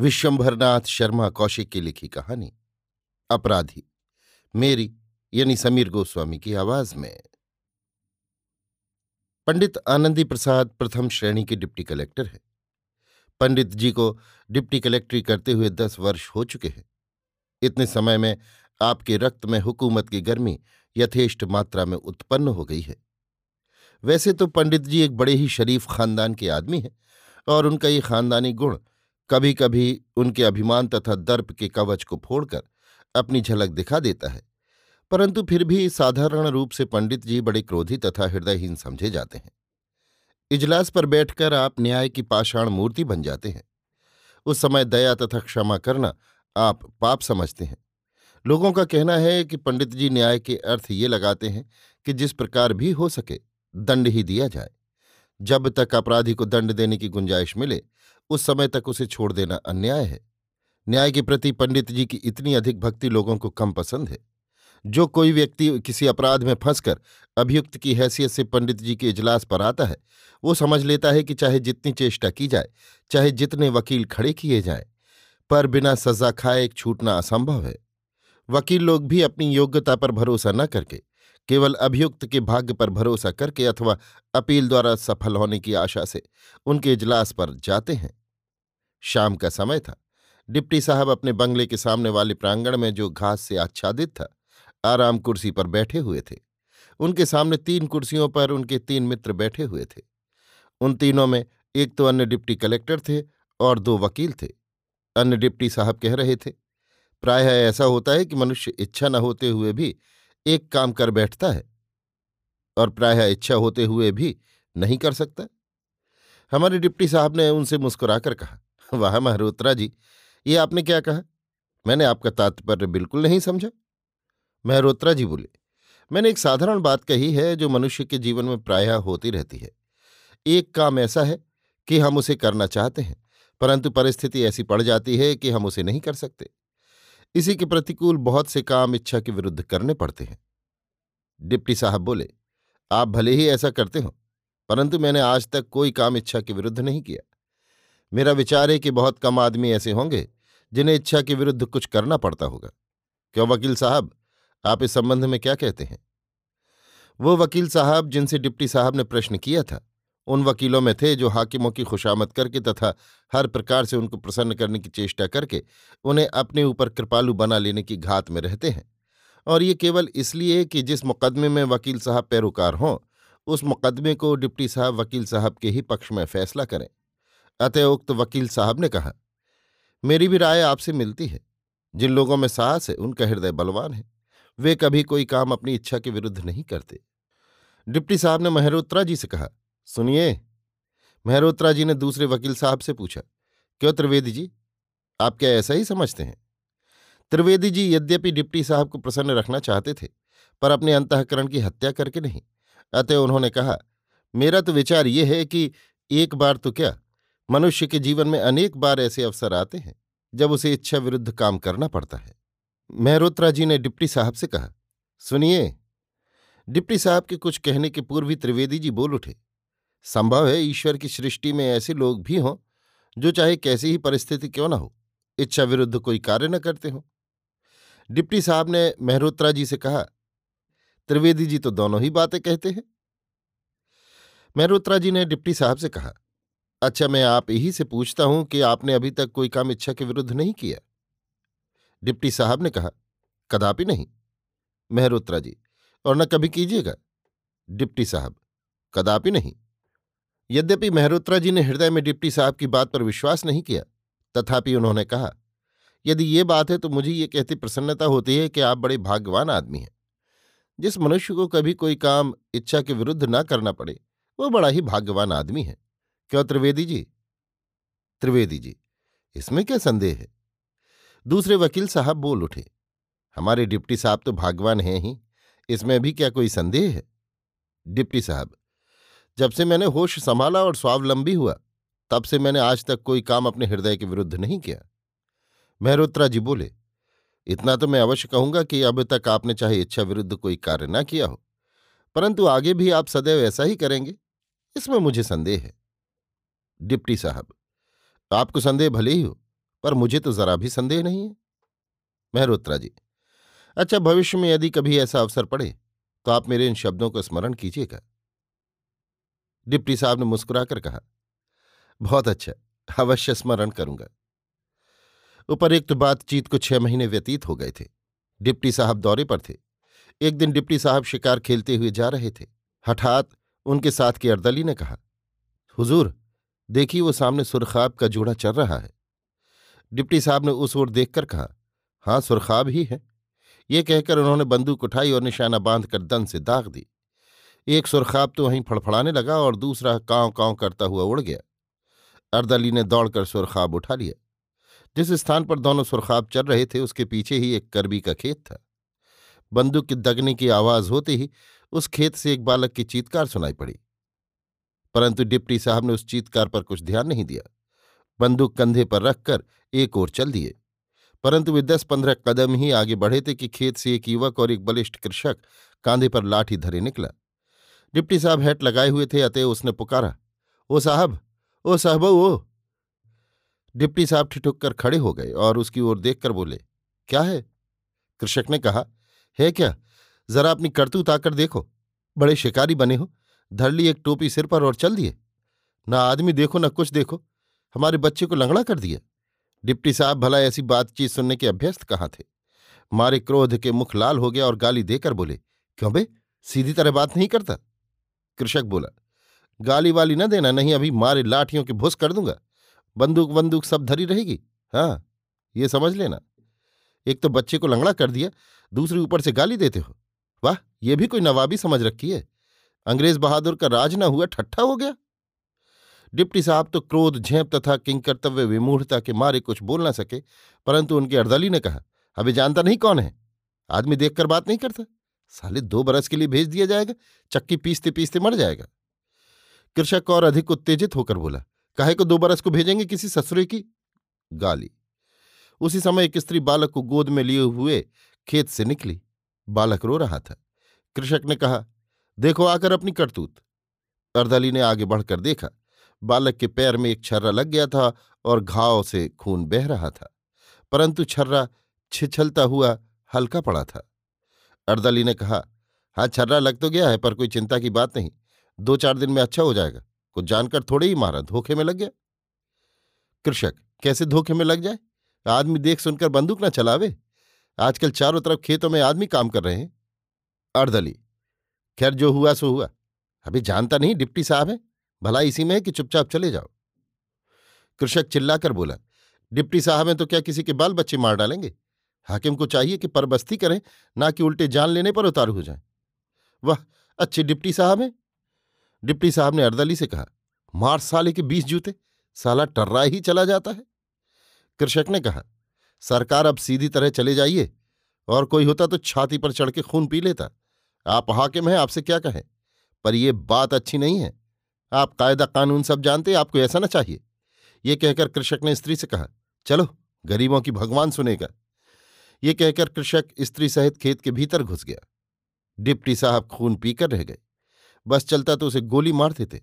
विश्वंभरनाथ शर्मा कौशिक की लिखी कहानी, अपराधी, मेरी यानी समीर गोस्वामी की आवाज़ में। पंडित आनंदी प्रसाद प्रथम श्रेणी के डिप्टी कलेक्टर हैं। पंडित जी को डिप्टी कलेक्टरी करते हुए दस वर्ष हो चुके हैं। इतने समय में आपके रक्त में हुकूमत की गर्मी यथेष्ट मात्रा में उत्पन्न हो गई है। वैसे तो पंडित जी एक बड़े ही शरीफ खानदान के आदमी हैं और उनका ये खानदानी गुण कभी कभी उनके अभिमान तथा दर्प के कवच को फोड़कर अपनी झलक दिखा देता है। परंतु फिर भी साधारण रूप से पंडित जी बड़े क्रोधी तथा हृदयहीन समझे जाते हैं। इजलास पर बैठकर आप न्याय की पाषाण मूर्ति बन जाते हैं। उस समय दया तथा क्षमा करना आप पाप समझते हैं। लोगों का कहना है कि पंडित जी न्याय के अर्थ ये लगाते हैं कि जिस प्रकार भी हो सके, दंड ही दिया जाए। जब तक अपराधी को दंड देने की गुंजाइश मिले उस समय तक उसे छोड़ देना अन्याय है। न्याय के प्रति पंडित जी की इतनी अधिक भक्ति लोगों को कम पसंद है। जो कोई व्यक्ति किसी अपराध में फंसकर अभियुक्त की हैसियत से पंडित जी के इजलास पर आता है, वो समझ लेता है कि चाहे जितनी चेष्टा की जाए, चाहे जितने वकील खड़े किए जाएँ, पर बिना सजा खाए एक छूटना असंभव है। वकील लोग भी अपनी योग्यता पर भरोसा न करके, केवल अभियुक्त के भाग्य पर भरोसा करके अथवा अपील द्वारा सफल होने की आशा से उनके इजलास पर जाते हैं। शाम का समय था। डिप्टी साहब अपने बंगले के सामने वाले प्रांगण में जो घास से आच्छादित था, आराम कुर्सी पर बैठे हुए थे। उनके सामने तीन कुर्सियों पर उनके तीन मित्र बैठे हुए थे। उन तीनों में एक तो अन्य डिप्टी कलेक्टर थे और दो वकील थे। अन्य डिप्टी साहब कह रहे थे, प्रायः ऐसा होता है कि मनुष्य इच्छा न होते हुए भी एक काम कर बैठता है और प्रायः इच्छा होते हुए भी नहीं कर सकता। हमारे डिप्टी साहब ने उनसे मुस्कुराकर कहा वाह महरोत्रा जी, ये आपने क्या कहा? मैंने आपका तात्पर्य बिल्कुल नहीं समझा। महरोत्रा जी बोले, मैंने एक साधारण बात कही है जो मनुष्य के जीवन में प्रायः होती रहती है। एक काम ऐसा है कि हम उसे करना चाहते हैं, परंतु परिस्थिति ऐसी पड़ जाती है कि हम उसे नहीं कर सकते। इसी के प्रतिकूल बहुत से काम इच्छा के विरुद्ध करने पड़ते हैं। डिप्टी साहब बोले, आप भले ही ऐसा करते हो, परंतु मैंने आज तक कोई काम इच्छा के विरुद्ध नहीं किया। मेरा विचार है कि बहुत कम आदमी ऐसे होंगे, जिन्हें इच्छा के विरुद्ध कुछ करना पड़ता होगा। क्यों वकील साहब? आप इस संबंध में क्या कहते हैं? वो वकील साहब जिनसे डिप्टी साहब ने प्रश्न किया था, उन वकीलों में थे जो हाकिमों की खुशामद करके तथा हर प्रकार से उनको प्रसन्न करने की चेष्टा करके उन्हें अपने ऊपर कृपालु बना लेने की घात में रहते हैं। और ये केवल इसलिए कि जिस मुकदमे में वकील साहब पैरोकार हों, उस मुकदमे को डिप्टी साहब वकील साहब के ही पक्ष में फैसला करें। अतः उक्त वकील साहब ने कहा, मेरी भी राय आपसे मिलती है। जिन लोगों में साहस है, उनका हृदय बलवान है। वे कभी कोई काम अपनी इच्छा के विरुद्ध नहीं करते। डिप्टी साहब ने मेहरोत्रा जी से कहा, सुनिए, मेहरोत्रा जी ने दूसरे वकील साहब से पूछा, क्यों त्रिवेदी जी? आप क्या ऐसा ही समझते हैं? त्रिवेदी जी यद्यपि डिप्टी साहब को प्रसन्न रखना चाहते थे, पर अपने अंतकरण की हत्या करके नहीं। अतः उन्होंने कहा, मेरा तो विचार ये है कि एक बार तो क्या मनुष्य के जीवन में अनेक बार ऐसे अवसर आते हैं, जब उसे इच्छा विरुद्ध काम करना पड़ता है। मेहरोत्रा जी ने डिप्टी साहब से कहा, सुनिए, डिप्टी साहब के कुछ कहने के पूर्व ही त्रिवेदी जी बोल उठे। संभव है ईश्वर की सृष्टि में ऐसे लोग भी हों, जो चाहे कैसी ही परिस्थिति क्यों न हो, इच्छा विरुद्ध कोई कार्य न करते हों। डिप्टी साहब ने मेहरोत्रा जी से कहा, त्रिवेदी जी तो दोनों ही बातें कहते हैं। मेहरोत्रा जी ने डिप्टी साहब से कहा अच्छा मैं आप ही से पूछता हूँ कि आपने अभी तक कोई काम इच्छा के विरुद्ध नहीं किया? डिप्टी साहब ने कहा, कदापि नहीं। मेहरोत्रा जी, और न कभी कीजिएगा। डिप्टी साहब, कदापि नहीं। यद्यपि मेहरोत्रा जी ने हृदय में डिप्टी साहब की बात पर विश्वास नहीं किया, तथापि उन्होंने कहा, यदि ये बात है तो मुझे ये कहती प्रसन्नता होती है कि आप बड़े भाग्यवान आदमी हैं। जिस मनुष्य को कभी कोई काम इच्छा के विरुद्ध ना करना पड़े, वो बड़ा ही भाग्यवान आदमी है। क्यों त्रिवेदी जी? त्रिवेदी जी, इसमें क्या संदेह है? दूसरे वकील साहब बोल उठे, हमारे डिप्टी साहब तो भागवान हैं ही, इसमें भी क्या कोई संदेह है? डिप्टी साहब, जब से मैंने होश संभाला और स्वावलंबी हुआ, तब से मैंने आज तक कोई काम अपने हृदय के विरुद्ध नहीं किया। मेहरोत्रा जी बोले, इतना तो मैं अवश्य कहूँगा कि अब तक आपने चाहे इच्छा विरुद्ध कोई कार्य ना किया हो, परंतु आगे भी आप सदैव ऐसा ही करेंगे, इसमें मुझे संदेह है। डिप्टी साहब, आपको संदेह भले ही हो, पर मुझे तो जरा भी संदेह नहीं है। मेहरोत्रा जी अच्छा भविष्य में यदि कभी ऐसा अवसर पड़े तो आप मेरे इन शब्दों को स्मरण कीजिएगा। डिप्टी साहब ने मुस्कुराकर कहा, बहुत अच्छा अवश्य स्मरण करूँगा। उपरयुक्त बातचीत को छह महीने व्यतीत हो गए थे। डिप्टी साहब दौरे पर थे। एक दिन डिप्टी साहब शिकार खेलते हुए जा रहे थे। हठात उनके साथ की अर्दली ने कहा, हुजूर देखिए, वो सामने सुरखाब का जोड़ा चल रहा है। डिप्टी साहब ने उस ओर देखकर कहा हाँ सुरखाब ही है। ये कहकर उन्होंने बंदूक उठाई और निशाना बांधकर दन से दाग दी। एक सुरखाब तो वहीं फड़फड़ाने लगा और दूसरा कांव कांव करता हुआ उड़ गया। अर्दली ने दौड़कर सुरखाब उठा लिया। जिस स्थान पर दोनों सुरखाब चल रहे थे, उसके पीछे ही एक करबी का खेत था। बंदूक के दगने की आवाज़ होते ही उस खेत से एक बालक की चीतकार सुनाई पड़ी। परंतु डिप्टी साहब ने उस चीतकार पर कुछ ध्यान नहीं दिया। बंदूक कंधे पर रखकर एक ओर चल दिए। परंतु वे दस पंद्रह कदम ही आगे बढ़े थे कि खेत से एक युवक और एक बलिष्ठ कृषक कांधे पर लाठी धरे निकला। डिप्टी साहब हैट लगाए हुए थे, अतः उसने पुकारा, ओ साहब ओ साहब, ओ! डिप्टी साहब ठिठुक कर खड़े हो गए और उसकी ओर देखकर बोले, क्या है? कृषक ने कहा, है क्या? जरा अपनी करतूत आकर देखो। बड़े शिकारी बने हो। धर ली एक टोपी सिर पर और चल दिए। ना आदमी देखो, ना कुछ देखो। हमारे बच्चे को लंगड़ा कर दिया। डिप्टी साहब भला ऐसी बातचीत सुनने के अभ्यस्त कहाँ थे? मारे क्रोध के मुख लाल हो गया और गाली देकर बोले, क्यों बे? सीधी तरह बात नहीं करता? कृषक बोला, गाली वाली न देना, नहीं अभी मारे लाठियों के भुस कर दूँगा। बंदूक बंदूक सब धरी रहेगी। हाँ ये समझ लेना। एक तो बच्चे को लंगड़ा कर दिया, दूसरी ऊपर से गाली देते हो। वाह, ये भी कोई नवाबी समझ रखी है। अंग्रेज़ बहादुर का राज न हुआ, ठट्ठा हो गया। डिप्टी साहब तो क्रोध, झेप तथा किंकर्तव्य विमूढ़ता के मारे कुछ बोल न सके, परंतु उनके अर्दली ने कहा अभी जानता नहीं कौन है? आदमी देखकर बात नहीं करता। साले दो बरस के लिए भेज दिया जाएगा, चक्की पीसते पीसते मर जाएगा। कृषक और अधिक उत्तेजित होकर बोला, काहे को दो बरस को भेजेंगे किसी ससुरे की? गाली। उसी समय एक स्त्री बालक को गोद में लिए हुए खेत से निकली। बालक रो रहा था। कृषक ने कहा देखो आकर अपनी करतूत। अर्दली ने आगे बढ़कर देखा, बालक के पैर में एक छर्रा लग गया था और घाव से खून बह रहा था, परंतु छर्रा छिछलता हुआ हल्का पड़ा था। अर्दली ने कहा हाँ छर्रा लग तो गया है, पर कोई चिंता की बात नहीं, दो चार दिन में अच्छा हो जाएगा, कुछ जानकर थोड़े ही मारा धोखे में लग गया। कृषक, कैसे धोखे में लग जाए? आदमी देख सुनकर बंदूक ना चलावे। आजकल चारों तरफ़ खेतों में आदमी काम कर रहे हैं। अर्दली खैर जो हुआ, सो हुआ। अभी जानता नहीं, डिप्टी साहब है। भला इसी में है कि चुपचाप चले जाओ। कृषक चिल्लाकर बोला, डिप्टी साहब हैं तो क्या किसी के बाल बच्चे मार डालेंगे? हाकिम को चाहिए कि परबस्ती करें, ना कि उल्टे जान लेने पर उतारू हो जाए। वाह, अच्छे डिप्टी साहब हैं? डिप्टी साहब ने अर्दली से कहा मार साले के बीस जूते, साला टर्रा ही चला जाता है। कृषक ने कहा, सरकार अब सीधी तरह चले जाइए, और कोई होता तो छाती पर चढ़ के खून पी लेता। आप हाकिम हैं, आपसे क्या कहें? पर यह बात अच्छी नहीं है। आप कायदा कानून सब जानते आपको ऐसा ना चाहिए। ये कहकर कृषक ने स्त्री से कहा, चलो, गरीबों की भगवान सुनेगा। ये कहकर कृषक स्त्री सहित खेत के भीतर घुस गया। डिप्टी साहब खून पीकर रह गए। बस चलता तो उसे गोली मारते थे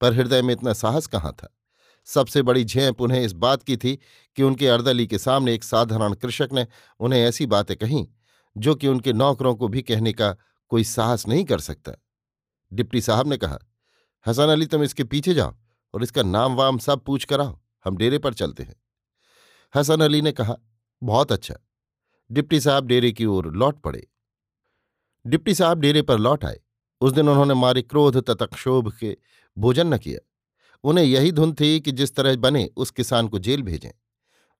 पर हृदय में इतना साहस कहाँ था? सबसे बड़ी झेप उन्हें इस बात की थी कि उनके अर्दली के सामने एक साधारण कृषक ने उन्हें ऐसी बातें कहीं, जो कि उनके नौकरों को भी कहने का कोई साहस नहीं कर सकता। डिप्टी साहब ने कहा, हसन अली, तुम इसके पीछे जाओ और इसका नाम वाम सब पूछ कर आओ, हम डेरे पर चलते हैं। हसन अली ने कहा, बहुत अच्छा। डिप्टी साहब डेरे की ओर लौट पड़े। डिप्टी साहब डेरे पर लौट आए। उस दिन उन्होंने मारे क्रोध, ततक्षोभ के भोजन न किया। उन्हें यही धुन थी कि जिस तरह बने, उस किसान को जेल भेजें।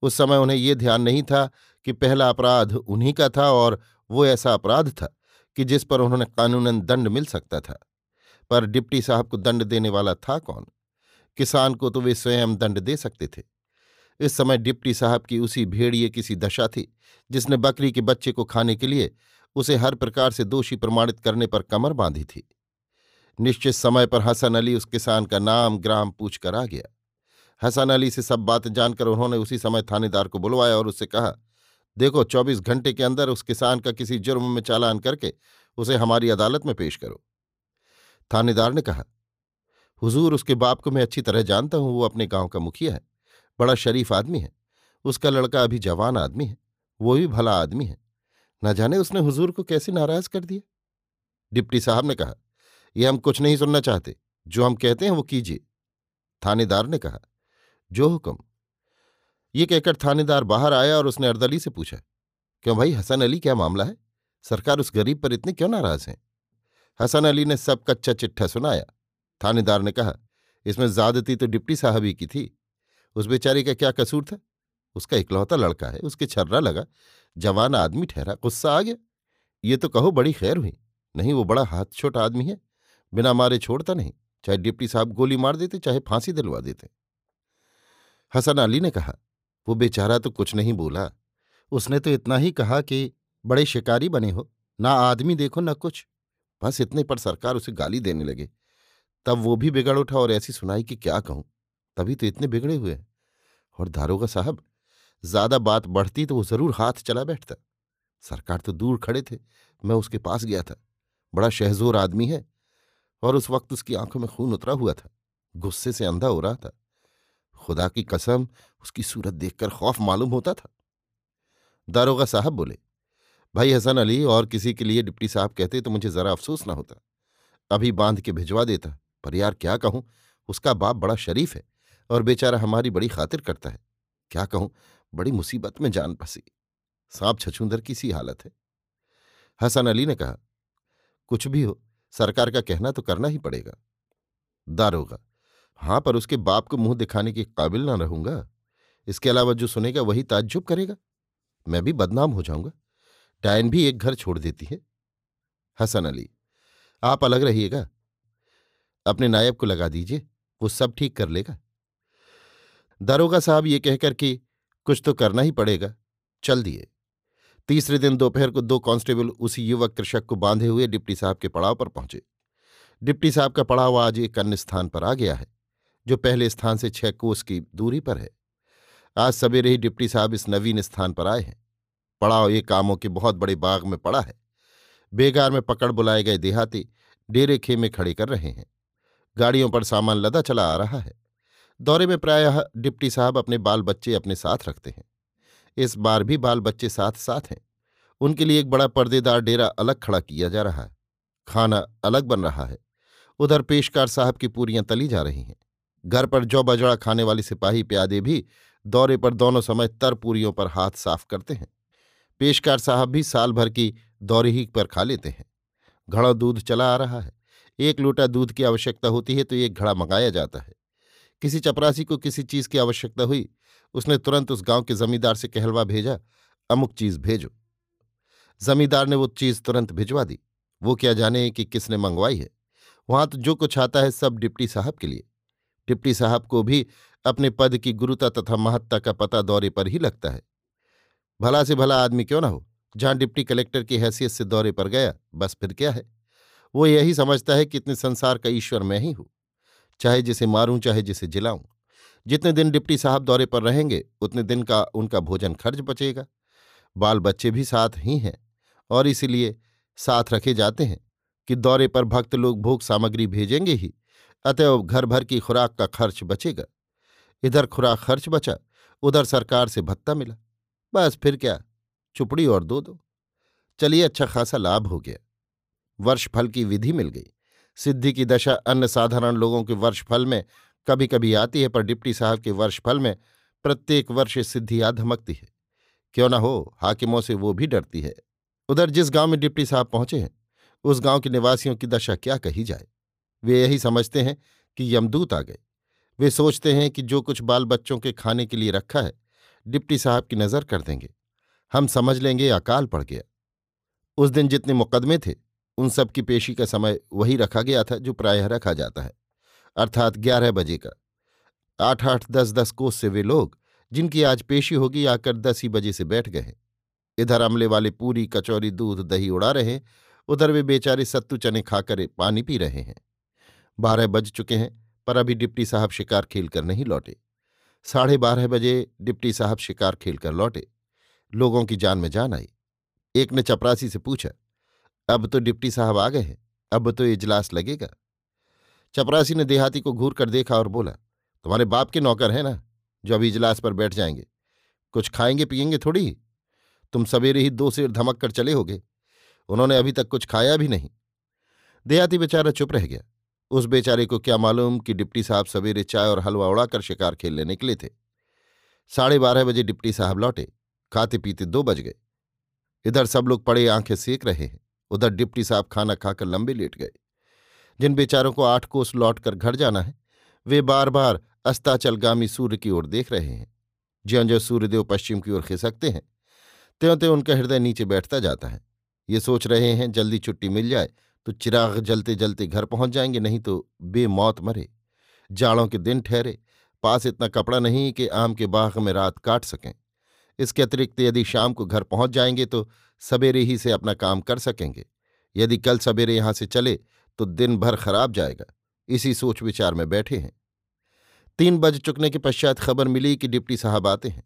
उस समय उन्हें यह ध्यान नहीं था कि पहला अपराध उन्हीं का था और वो ऐसा अपराध था। कि जिस पर उन्होंने कानूनन दंड मिल सकता था। पर डिप्टी साहब को दंड देने वाला था कौन? किसान को तो वे स्वयं दंड दे सकते थे। इस समय डिप्टी साहब की उसी भेड़िए किसी दशा थी, जिसने बकरी के बच्चे को खाने के लिए उसे हर प्रकार से दोषी प्रमाणित करने पर कमर बांधी थी। निश्चित समय पर हसन अली उस किसान का नाम ग्राम पूछ कर आ गया। हसन अली से सब बात जानकर उन्होंने उसी समय थानेदार को बुलवाया और उससे कहा देखो, चौबीस घंटे के अंदर उस किसान का किसी जुर्म में चालान करके उसे हमारी अदालत में पेश करो। थानेदार ने कहा, हुजूर उसके बाप को मैं अच्छी तरह जानता हूँ, वो अपने गाँव का मुखिया है, बड़ा शरीफ आदमी है, उसका लड़का अभी जवान आदमी है, वो भी भला आदमी है। न जाने उसने हुजूर को कैसे नाराज़ कर दिया? डिप्टी साहब ने कहा यह हम कुछ नहीं सुनना चाहते, जो हम कहते हैं वो कीजिए। थानेदार ने कहा, जो हुक्म ये कहकर थानेदार बाहर आया और उसने अर्दली से पूछा, क्यों भाई, हसन अली क्या मामला है? सरकार उस गरीब पर इतने क्यों नाराज़ है? हसन अली ने सब कच्चा चिट्ठा सुनाया। थानेदार ने कहा, इसमें ज्यादती तो डिप्टी साहब ही की थी। उस बेचारे का क्या कसूर था? उसका इकलौता लड़का है, उसके छर्रा लगा, जवान आदमी ठहरा, गुस्सा आ गया। ये तो कहो बड़ी खैर हुई, नहीं वो बड़ा हाथ छोटा आदमी है, बिना मारे छोड़ता नहीं, चाहे डिप्टी साहब गोली मार देते, चाहे फांसी दिलवा देते। हसन अली ने कहा वो बेचारा तो कुछ नहीं बोला। उसने तो इतना ही कहा कि, बड़े शिकारी बने हो, ना आदमी देखो, ना कुछ। बस इतने पर सरकार उसे गाली देने लगे। तब वो भी बिगड़ उठा और ऐसी सुनाई कि क्या कहूँ, तभी तो इतने बिगड़े हुए हैं। और दारोगा साहब, ज़्यादा बात बढ़ती तो वो ज़रूर हाथ चला बैठता। सरकार तो दूर खड़े थे, मैं उसके पास गया था। बड़ा शहजोर आदमी है और उस वक्त उसकी आँखों में खून उतरा हुआ था। गुस्से से अंधा हो रहा था। खुदा की कसम, उसकी सूरत देखकर खौफ मालूम होता था। दारोगा साहब बोले, भाई हसन अली और किसी के लिए डिप्टी साहब कहते तो मुझे जरा अफसोस ना होता। अभी बाँध के भिजवा देता, पर यार क्या कहूँ, उसका बाप बड़ा शरीफ है और बेचारा हमारी बड़ी खातिर करता है। क्या कहूँ, बड़ी मुसीबत में जान फंसी सांप छछूंदर की सी हालत है। हसन अली ने कहा, कुछ भी हो, सरकार का कहना तो करना ही पड़ेगा। दारोगा हाँ, पर उसके बाप को मुँह दिखाने के काबिल ना रहूँगा। इसके अलावा जो सुनेगा वही ताज्जुब करेगा। मैं भी बदनाम हो जाऊँगा। डायन भी एक घर छोड़ देती है। हसन अली, आप अलग रहिएगा। अपने नायब को लगा दीजिए, वो सब ठीक कर लेगा। दारोगा साहब ये कहकर कि कुछ तो करना ही पड़ेगा। चल दिए। तीसरे दिन दोपहर को दो कांस्टेबल उसी युवक कृषक को बांधे हुए डिप्टी साहब के पड़ाव पर पहुँचे। डिप्टी साहब का पड़ाव आज एक अन्य स्थान पर आ गया है। जो पहले स्थान से छह कोस की दूरी पर है। आज सवेरे ही डिप्टी साहब इस नवीन स्थान पर आए हैं। पड़ाव एक कामों के बहुत बड़े बाग में पड़ा है। बेगार में पकड़ बुलाए गए देहाती डेरे खेमे खड़े कर रहे हैं। गाड़ियों पर सामान लदा चला आ रहा है। दौरे में प्रायः डिप्टी साहब अपने बाल बच्चे अपने साथ रखते हैं। इस बार भी बाल बच्चे साथ साथ हैं। उनके लिए एक बड़ा पर्देदार डेरा अलग खड़ा किया जा रहा है। खाना अलग बन रहा है। उधर पेशकार साहब की पूरियाँ तली जा रही हैं। घर पर जौ बजड़ा खाने वाले सिपाही प्यादे भी दौरे पर दोनों समय तरपूरियों पर हाथ साफ़ करते हैं। पेशकार साहब भी साल भर की दौरे ही पर खा लेते हैं। घड़ा दूध चला आ रहा है। एक लोटा दूध की आवश्यकता होती है तो एक घड़ा मंगाया जाता है। किसी चपरासी को किसी चीज़ की आवश्यकता हुई, उसने तुरंत उस गाँव के जमींदार से कहलवा भेजा, अमुक चीज़ भेजो। जमींदार ने वो चीज़ तुरंत भिजवा दी। वो क्या जाने कि किसने मंगवाई है? वहाँ तो जो कुछ आता है सब डिप्टी साहब के लिए। डिप्टी साहब को भी अपने पद की गुरुता तथा महत्ता का पता दौरे पर ही लगता है। भला से भला आदमी क्यों ना हो? जहाँ डिप्टी कलेक्टर की हैसियत से दौरे पर गया, बस फिर क्या है? वो यही समझता है कि इतने संसार का ईश्वर मैं ही हूँ। चाहे जिसे मारूं, चाहे जिसे जिलाऊं। जितने दिन डिप्टी साहब दौरे पर रहेंगे, उतने दिन का उनका भोजन खर्च बचेगा। बाल बच्चे भी साथ ही हैं और इसीलिए साथ रखे जाते हैं कि दौरे पर भक्त लोग भोग सामग्री भेजेंगे ही। अतएव घर भर की खुराक का खर्च बचेगा। इधर खुराक खर्च बचा, उधर सरकार से भत्ता मिला। बस फिर क्या, चुपड़ी और दो दो। चलिए अच्छा खासा लाभ हो गया। वर्षफल की विधि मिल गई। सिद्धि की दशा अन्य साधारण लोगों के वर्षफल में कभी कभी आती है, पर डिप्टी साहब के वर्षफल में प्रत्येक वर्ष सिद्धि आ धमकती है। क्यों ना हो, हाकिमों से वो भी डरती है। उधर जिस गाँव में डिप्टी साहब पहुँचे हैं, उस गाँव के निवासियों की दशा क्या कही जाए? वे यही समझते हैं कि यमदूत आ गए। वे सोचते हैं कि जो कुछ बाल बच्चों के खाने के लिए रखा है, डिप्टी साहब की नज़र कर देंगे। हम समझ लेंगे अकाल पड़ गया। उस दिन जितने मुकदमे थे, उन सब की पेशी का समय वही रखा गया था जो प्रायः रखा जाता है, अर्थात ग्यारह बजे का। आठ आठ दस दस कोस से वे लोग, जिनकी आज पेशी होगी, आकर दस ही बजे से बैठ गए इधर अमले वाले पूरी कचौरी, दूध, दही उड़ा रहे उधर वे बेचारे सत्तू चने खाकर पानी पी रहे हैं। बारह बज चुके हैं, पर अभी डिप्टी साहब शिकार खेलकर नहीं लौटे। साढ़े बारह बजे डिप्टी साहब शिकार खेलकर लौटे। लोगों की जान में जान आई। एक ने चपरासी से पूछा, अब तो डिप्टी साहब आ गए हैं, अब तो इजलास लगेगा। चपरासी ने देहाती को घूर कर देखा और बोला, तुम्हारे बाप के नौकर हैं ना, जो अभी इजलास पर बैठ जाएँगे। कुछ खाएँगे, पियेंगे थोड़ी तुम सवेरे ही दो सेर धमक कर चले होगे। उन्होंने अभी तक कुछ खाया भी नहीं। देहाती बेचारा चुप रह गया। उस बेचारे को क्या मालूम कि डिप्टी साहब सवेरे चाय और हलवा उड़ाकर शिकार खेलने निकले थे। साढ़े बारह बजे डिप्टी साहब लौटे। खाते पीते दो बज गए। इधर सब लोग पड़े आँखें सेक रहे हैं। उधर डिप्टी साहब खाना खाकर लंबे लेट गए। जिन बेचारों को आठ कोस लौट कर घर जाना है, वे बार बार अस्ताचलगामी सूर्य की ओर देख रहे हैं। ज्यों ज्यो सूर्यदेव पश्चिम की ओर खिसकते हैं त्यों त्यों उनका हृदय नीचे बैठता जाता है। ये सोच रहे हैं जल्दी छुट्टी मिल जाए तो चिराग जलते जलते घर पहुँच जाएँगे, नहीं तो बेमौत मरे। जाड़ों के दिन ठहरे। पास इतना कपड़ा नहीं कि आम के बाग में रात काट सकें। इसके अतिरिक्त यदि शाम को घर पहुँच जाएँगे तो सवेरे ही से अपना काम कर सकेंगे। यदि कल सवेरे यहाँ से चले तो दिन भर खराब जाएगा। इसी सोच विचार में बैठे हैं। तीन बज चुकने के पश्चात खबर मिली कि डिप्टी साहब आते हैं।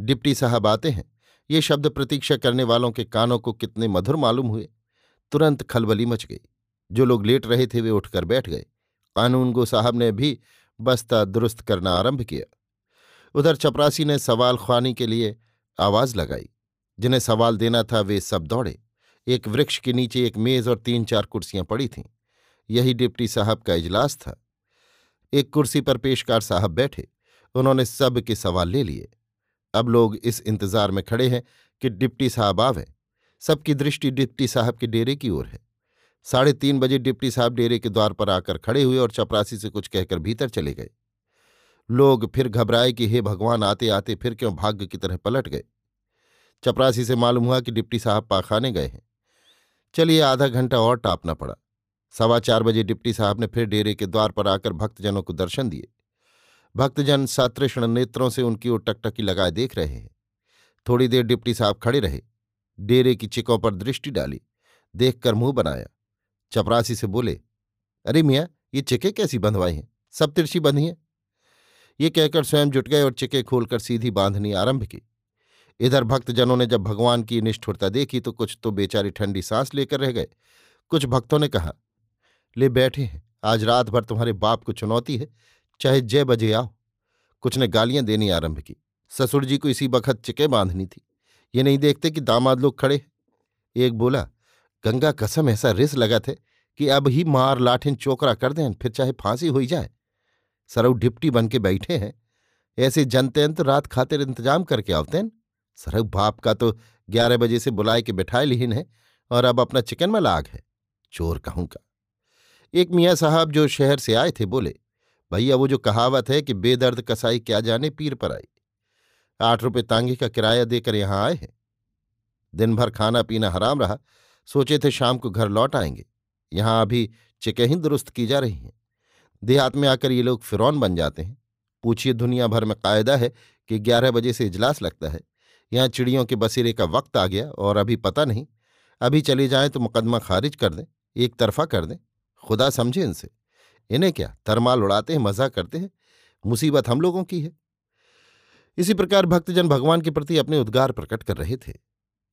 डिप्टी साहब आते हैं। ये शब्द प्रतीक्षा करने वालों के कानों को कितने मधुर मालूम हुए। तुरंत खलबली मच गई। जो लोग लेट रहे थे वे उठकर बैठ गए। कानून गो साहब ने भी बस्ता दुरुस्त करना आरंभ किया। उधर चपरासी ने सवाल ख्वानी के लिए आवाज़ लगाई। जिन्हें सवाल देना था वे सब दौड़े। एक वृक्ष के नीचे एक मेज और तीन चार कुर्सियाँ पड़ी थीं। यही डिप्टी साहब का इजलास था। एक कुर्सी पर पेशकार साहब बैठे। उन्होंने सब के सवाल ले लिए। अब लोग इस इंतज़ार में खड़े हैं कि डिप्टी साहब आवें। सबकी दृष्टि डिप्टी साहब के डेरे की ओर है। साढ़े तीन बजे डिप्टी साहब डेरे के द्वार पर आकर खड़े हुए और चपरासी से कुछ कहकर भीतर चले गए। लोग फिर घबराए कि हे भगवान आते आते फिर क्यों भाग्य की तरह पलट गए? चपरासी से मालूम हुआ कि डिप्टी साहब पाखाने गए हैं। चलिए आधा घंटा और टापना पड़ा। सवा चार बजे डिप्टी साहब ने फिर डेरे के द्वार पर आकर भक्तजनों को दर्शन दिए। भक्तजन सतृष्ण नेत्रों से उनकी ओर टकटकी लगाए देख रहे हैं। थोड़ी देर डिप्टी साहब खड़े रहे। डेरे की चिकों पर दृष्टि डाली, देखकर मुँह बनाया। चपरासी से बोले, अरे मियाँ, ये चिके कैसी बंधवाई हैं? सब तिरछी बंधी हैं? ये कहकर स्वयं जुट गए और चिके खोलकर सीधी बांधनी आरंभ की। इधर भक्तजनों ने जब भगवान की निष्ठुरता देखी तो कुछ तो बेचारी ठंडी सांस लेकर रह गए। कुछ भक्तों ने कहा, ले बैठे हैं, आज रात भर तुम्हारे बाप को चुनौती है, चाहे जय बजे आओ। कुछ ने गालियाँ देनी आरंभ की। ससुर जी को इसी बखत चिके बांधनी थी। ये नहीं देखते कि दामाद लोग खड़े हैं। एक बोला, गंगा कसम ऐसा रिस लगा थे कि अब ही मार लाठिन चोकरा कर दें, फिर चाहे फांसी हो जाए। सरऊ डिप्टी बन के बैठे हैं। ऐसे जनते रात खातिर इंतज़ाम करके आवते हैं। सरऊ बाप का तो ग्यारह बजे से बुलाए के बिठाए लिहिन है और अब अपना चिकन में लाग है। चोर कहूँ का? एक मियाँ साहब जो शहर से आए थे बोले, भैया, वो जो कहावत है कि बेदर्द कसाई क्या जाने पीर पर आई? आठ रुपये तांगे का किराया देकर यहाँ आए हैं। दिन भर खाना पीना हराम रहा, सोचे थे शाम को घर लौट आएँगे। यहाँ अभी चिके दुरुस्त की जा रही हैं। देहात में आकर ये लोग फिरौन बन जाते हैं। पूछिए दुनिया भर में कायदा है कि ग्यारह बजे से इजलास लगता है। यहाँ चिड़ियों के बसेरे का वक्त आ गया और अभी पता नहीं। अभी चले जाएँ तो मुकदमा खारिज कर दें, एक तरफा कर दें। खुदा समझे इनसे। इन्हें क्या तरमाल उड़ाते हैं, मज़ा करते हैं? मुसीबत हम लोगों की है। इसी प्रकार भक्तजन भगवान के प्रति अपने उद्गार प्रकट कर रहे थे।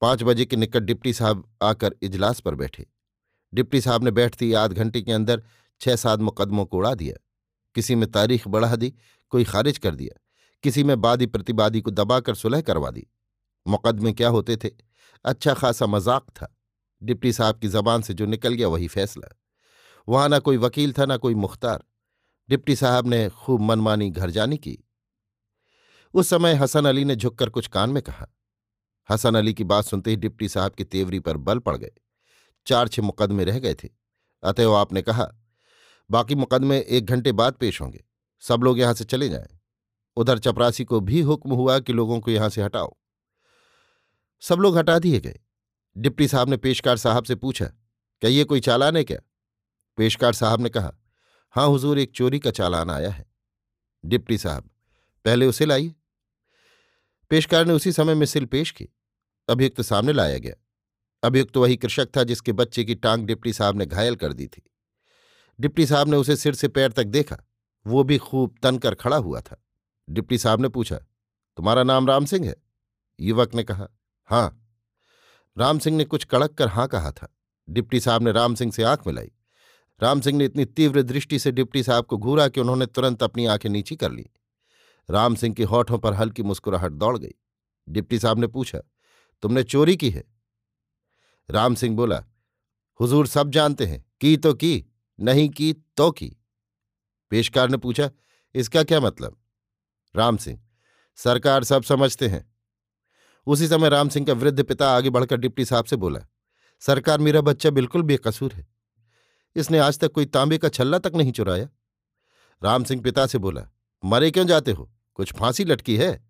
पाँच बजे के निकट डिप्टी साहब आकर इजलास पर बैठे। डिप्टी साहब ने बैठती आध घंटे के अंदर छह सात मुकदमों को उड़ा दिया। किसी में तारीख बढ़ा दी, कोई खारिज कर दिया। किसी में वादी प्रतिवादी को दबाकर सुलह करवा दी। मुकदमे क्या होते थे? अच्छा खासा मज़ाक था। डिप्टी साहब की जबान से जो निकल गया वही फैसला। वहाँ ना कोई वकील था, ना कोई मुख्तार। डिप्टी साहब ने खूब मनमानी घर जानी की। उस समय हसन अली ने झुककर कुछ कान में कहा। हसन अली की बात सुनते ही डिप्टी साहब की तेवरी पर बल पड़ गए। चार छह मुकदमे रह गए थे। अतएव आपने कहा, बाकी मुकदमे एक घंटे बाद पेश होंगे। सब लोग यहाँ से चले जाएँ। उधर चपरासी को भी हुक्म हुआ कि लोगों को यहाँ से हटाओ। सब लोग हटा दिए गए। डिप्टी साहब ने पेशकार साहब से पूछा, क्या ये कोई चालान है क्या? पेशकार साहब ने कहा, हाँ हुजूर, एक चोरी का चालान आया है। डिप्टी साहब, पहले उसे लाइए। पेशकार ने उसी समय में सिल पेश की। अभियुक्त तो सामने लाया गया। अभियुक्त तो वही कृषक था जिसके बच्चे की टांग डिप्टी साहब ने घायल कर दी थी। डिप्टी साहब ने उसे सिर से पैर तक देखा। वो भी खूब तनकर खड़ा हुआ था। डिप्टी साहब ने पूछा, तुम्हारा नाम राम सिंह है? युवक ने कहा, हाँ। राम सिंह ने कुछ कड़क कर हाँ कहा था। डिप्टी साहब ने राम सिंह से आँख मिलाई। राम सिंह ने इतनी तीव्र दृष्टि से डिप्टी साहब को घूरा कि उन्होंने तुरंत अपनी आँखें नीची कर ली। राम सिंह के होठों पर हल्की मुस्कुराहट दौड़ गई। डिप्टी साहब ने पूछा, तुमने चोरी की है? राम सिंह बोला, हुजूर सब जानते हैं, की तो की, नहीं की तो की। पेशकार ने पूछा, इसका क्या मतलब? राम सिंह, सरकार सब समझते हैं। उसी समय राम सिंह का वृद्ध पिता आगे बढ़कर डिप्टी साहब से बोला, सरकार मेरा बच्चा बिल्कुल बेकसूर है। इसने आज तक कोई तांबे का छल्ला तक नहीं चुराया? राम सिंह पिता से बोला मरे क्यों जाते हो? कुछ फांसी लटकी है?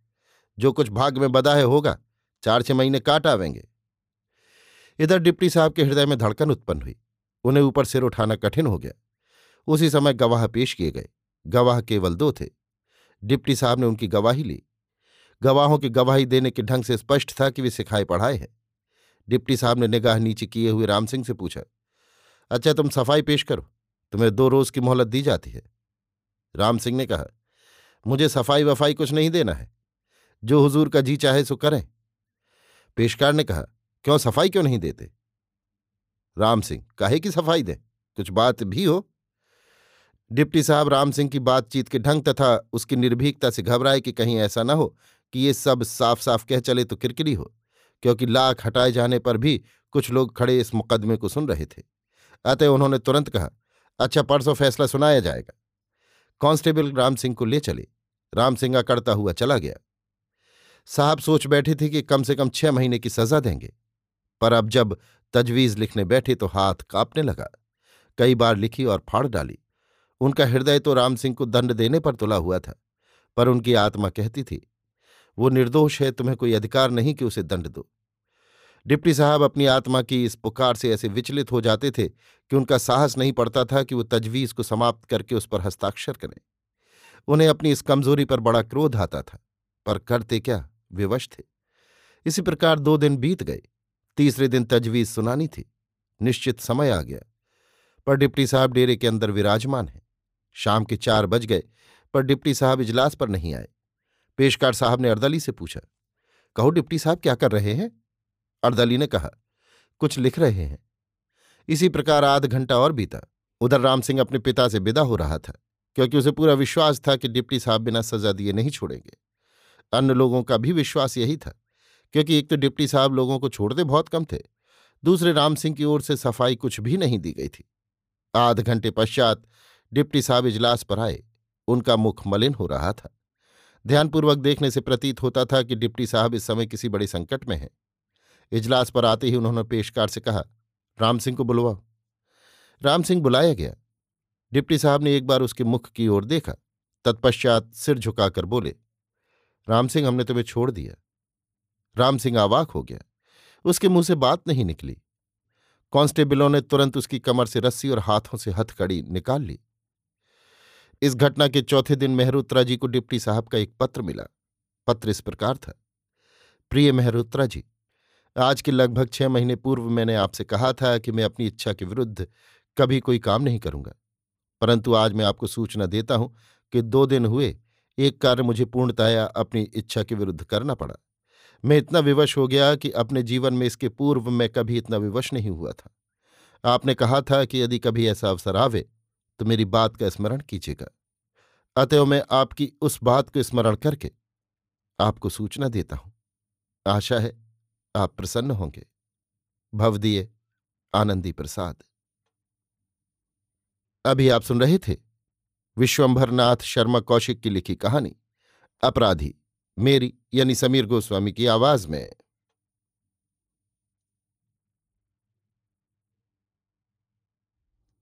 जो कुछ भाग में बदा है होगा, चार छह महीने काट आवेंगे। इधर डिप्टी साहब के हृदय में धड़कन उत्पन्न हुई। उन्हें ऊपर सिर उठाना कठिन हो गया। उसी समय गवाह पेश किए गए। गवाह केवल दो थे। डिप्टी साहब ने उनकी गवाही ली। गवाहों की गवाही देने के ढंग से स्पष्ट था कि वे सिखाए पढ़ाए हैं। डिप्टी साहब ने निगाह नीचे किए हुए राम सिंह से पूछा अच्छा तुम सफ़ाई पेश करो। तुम्हें दो रोज की मोहलत दी जाती है। राम सिंह ने कहा मुझे सफ़ाई वफाई कुछ नहीं देना है। जो हुजूर का जी चाहे सो करें। पेशकार ने कहा, क्यों सफ़ाई क्यों नहीं देते? राम सिंह, काहे की सफ़ाई दें? कुछ बात भी हो? डिप्टी साहब राम सिंह की बातचीत के ढंग तथा उसकी निर्भीकता से घबराए कि कहीं ऐसा ना हो कि ये सब साफ़ साफ़ कह चले तो किरकिरी हो, क्योंकि लाख हटाए जाने पर भी कुछ लोग खड़े इस मुकदमे को सुन रहे थे। अतः उन्होंने तुरंत कहा अच्छा परसों फैसला सुनाया जाएगा। कांस्टेबल राम सिंह को ले चले। राम सिंह अकड़ता हुआ चला गया। साहब सोच बैठे थे कि कम से कम छह महीने की सजा देंगे। पर अब जब तजवीज लिखने बैठे तो हाथ कांपने लगा। कई बार लिखी और फाड़ डाली। उनका हृदय तो राम सिंह को दंड देने पर तुला हुआ था, पर उनकी आत्मा कहती थी, वो निर्दोष है, तुम्हें कोई अधिकार नहीं कि उसे दंड दो। डिप्टी साहब अपनी आत्मा की इस पुकार से ऐसे विचलित हो जाते थे कि उनका साहस नहीं पड़ता था कि वो तजवीज को समाप्त करके उस पर हस्ताक्षर करें। उन्हें अपनी इस कमज़ोरी पर बड़ा क्रोध आता था, पर करते क्या? विवश थे। इसी प्रकार दो दिन बीत गए। तीसरे दिन तजवीज सुनानी थी। निश्चित समय आ गया। पर डिप्टी साहब डेरे के अंदर विराजमान हैं। शाम के चार बज गए, पर डिप्टी साहब इजलास पर नहीं आए। पेशकार साहब ने अर्दली से पूछा, कहो डिप्टी साहब क्या कर रहे हैं? अर्दली ने कहा, कुछ लिख रहे हैं। इसी प्रकार आध घंटा और बीता। उधर राम सिंह अपने पिता से विदा हो रहा था, क्योंकि उसे पूरा विश्वास था कि डिप्टी साहब बिना सजा दिए नहीं छोड़ेंगे। अन्य लोगों का भी विश्वास यही था, क्योंकि एक तो डिप्टी साहब लोगों को छोड़ते बहुत कम थे, दूसरे राम सिंह की ओर से सफ़ाई कुछ भी नहीं दी गई थी। आध घंटे पश्चात डिप्टी साहब इजलास पर आए, उनका मुख मलिन हो रहा था। ध्यानपूर्वक देखने से प्रतीत होता था कि डिप्टी साहब इस समय किसी बड़े संकट में हैं। इजलास पर आते ही उन्होंने पेशकार से कहा, राम सिंह को बुलवाओ। राम सिंह बुलाया गया। डिप्टी साहब ने एक बार उसके मुख की ओर देखा, तत्पश्चात सिर झुकाकर बोले, राम सिंह, हमने तुम्हें छोड़ दिया। राम सिंह आवाक हो गया। उसके मुँह से बात नहीं निकली। कांस्टेबलों ने तुरंत उसकी कमर से रस्सी और हाथों से हथकड़ी निकाल ली। इस घटना के चौथे दिन मेहरुत्रा जी को डिप्टी साहब का एक पत्र मिला। पत्र इस प्रकार था, प्रिय मेहरुत्रा जी आज के लगभग छह महीने पूर्व मैंने आपसे कहा था कि मैं अपनी इच्छा के विरुद्ध कभी कोई काम नहीं करूँगा। परंतु आज मैं आपको सूचना देता हूँ कि दो दिन हुए, एक कार्य मुझे पूर्णतया अपनी इच्छा के विरुद्ध करना पड़ा। मैं इतना विवश हो गया कि अपने जीवन में इसके पूर्व मैं कभी इतना विवश नहीं हुआ था। आपने कहा था कि यदि कभी ऐसा अवसर आवे तो मेरी बात का स्मरण कीजिएगा। अतएव मैं आपकी उस बात को स्मरण करके आपको सूचना देता हूँ। आशा है आप प्रसन्न होंगे। भवदीय आनंदी प्रसाद। अभी आप सुन रहे थे विश्वंभरनाथ शर्मा कौशिक की लिखी कहानी, अपराधी, मेरी यानी समीर गोस्वामी की आवाज़ में।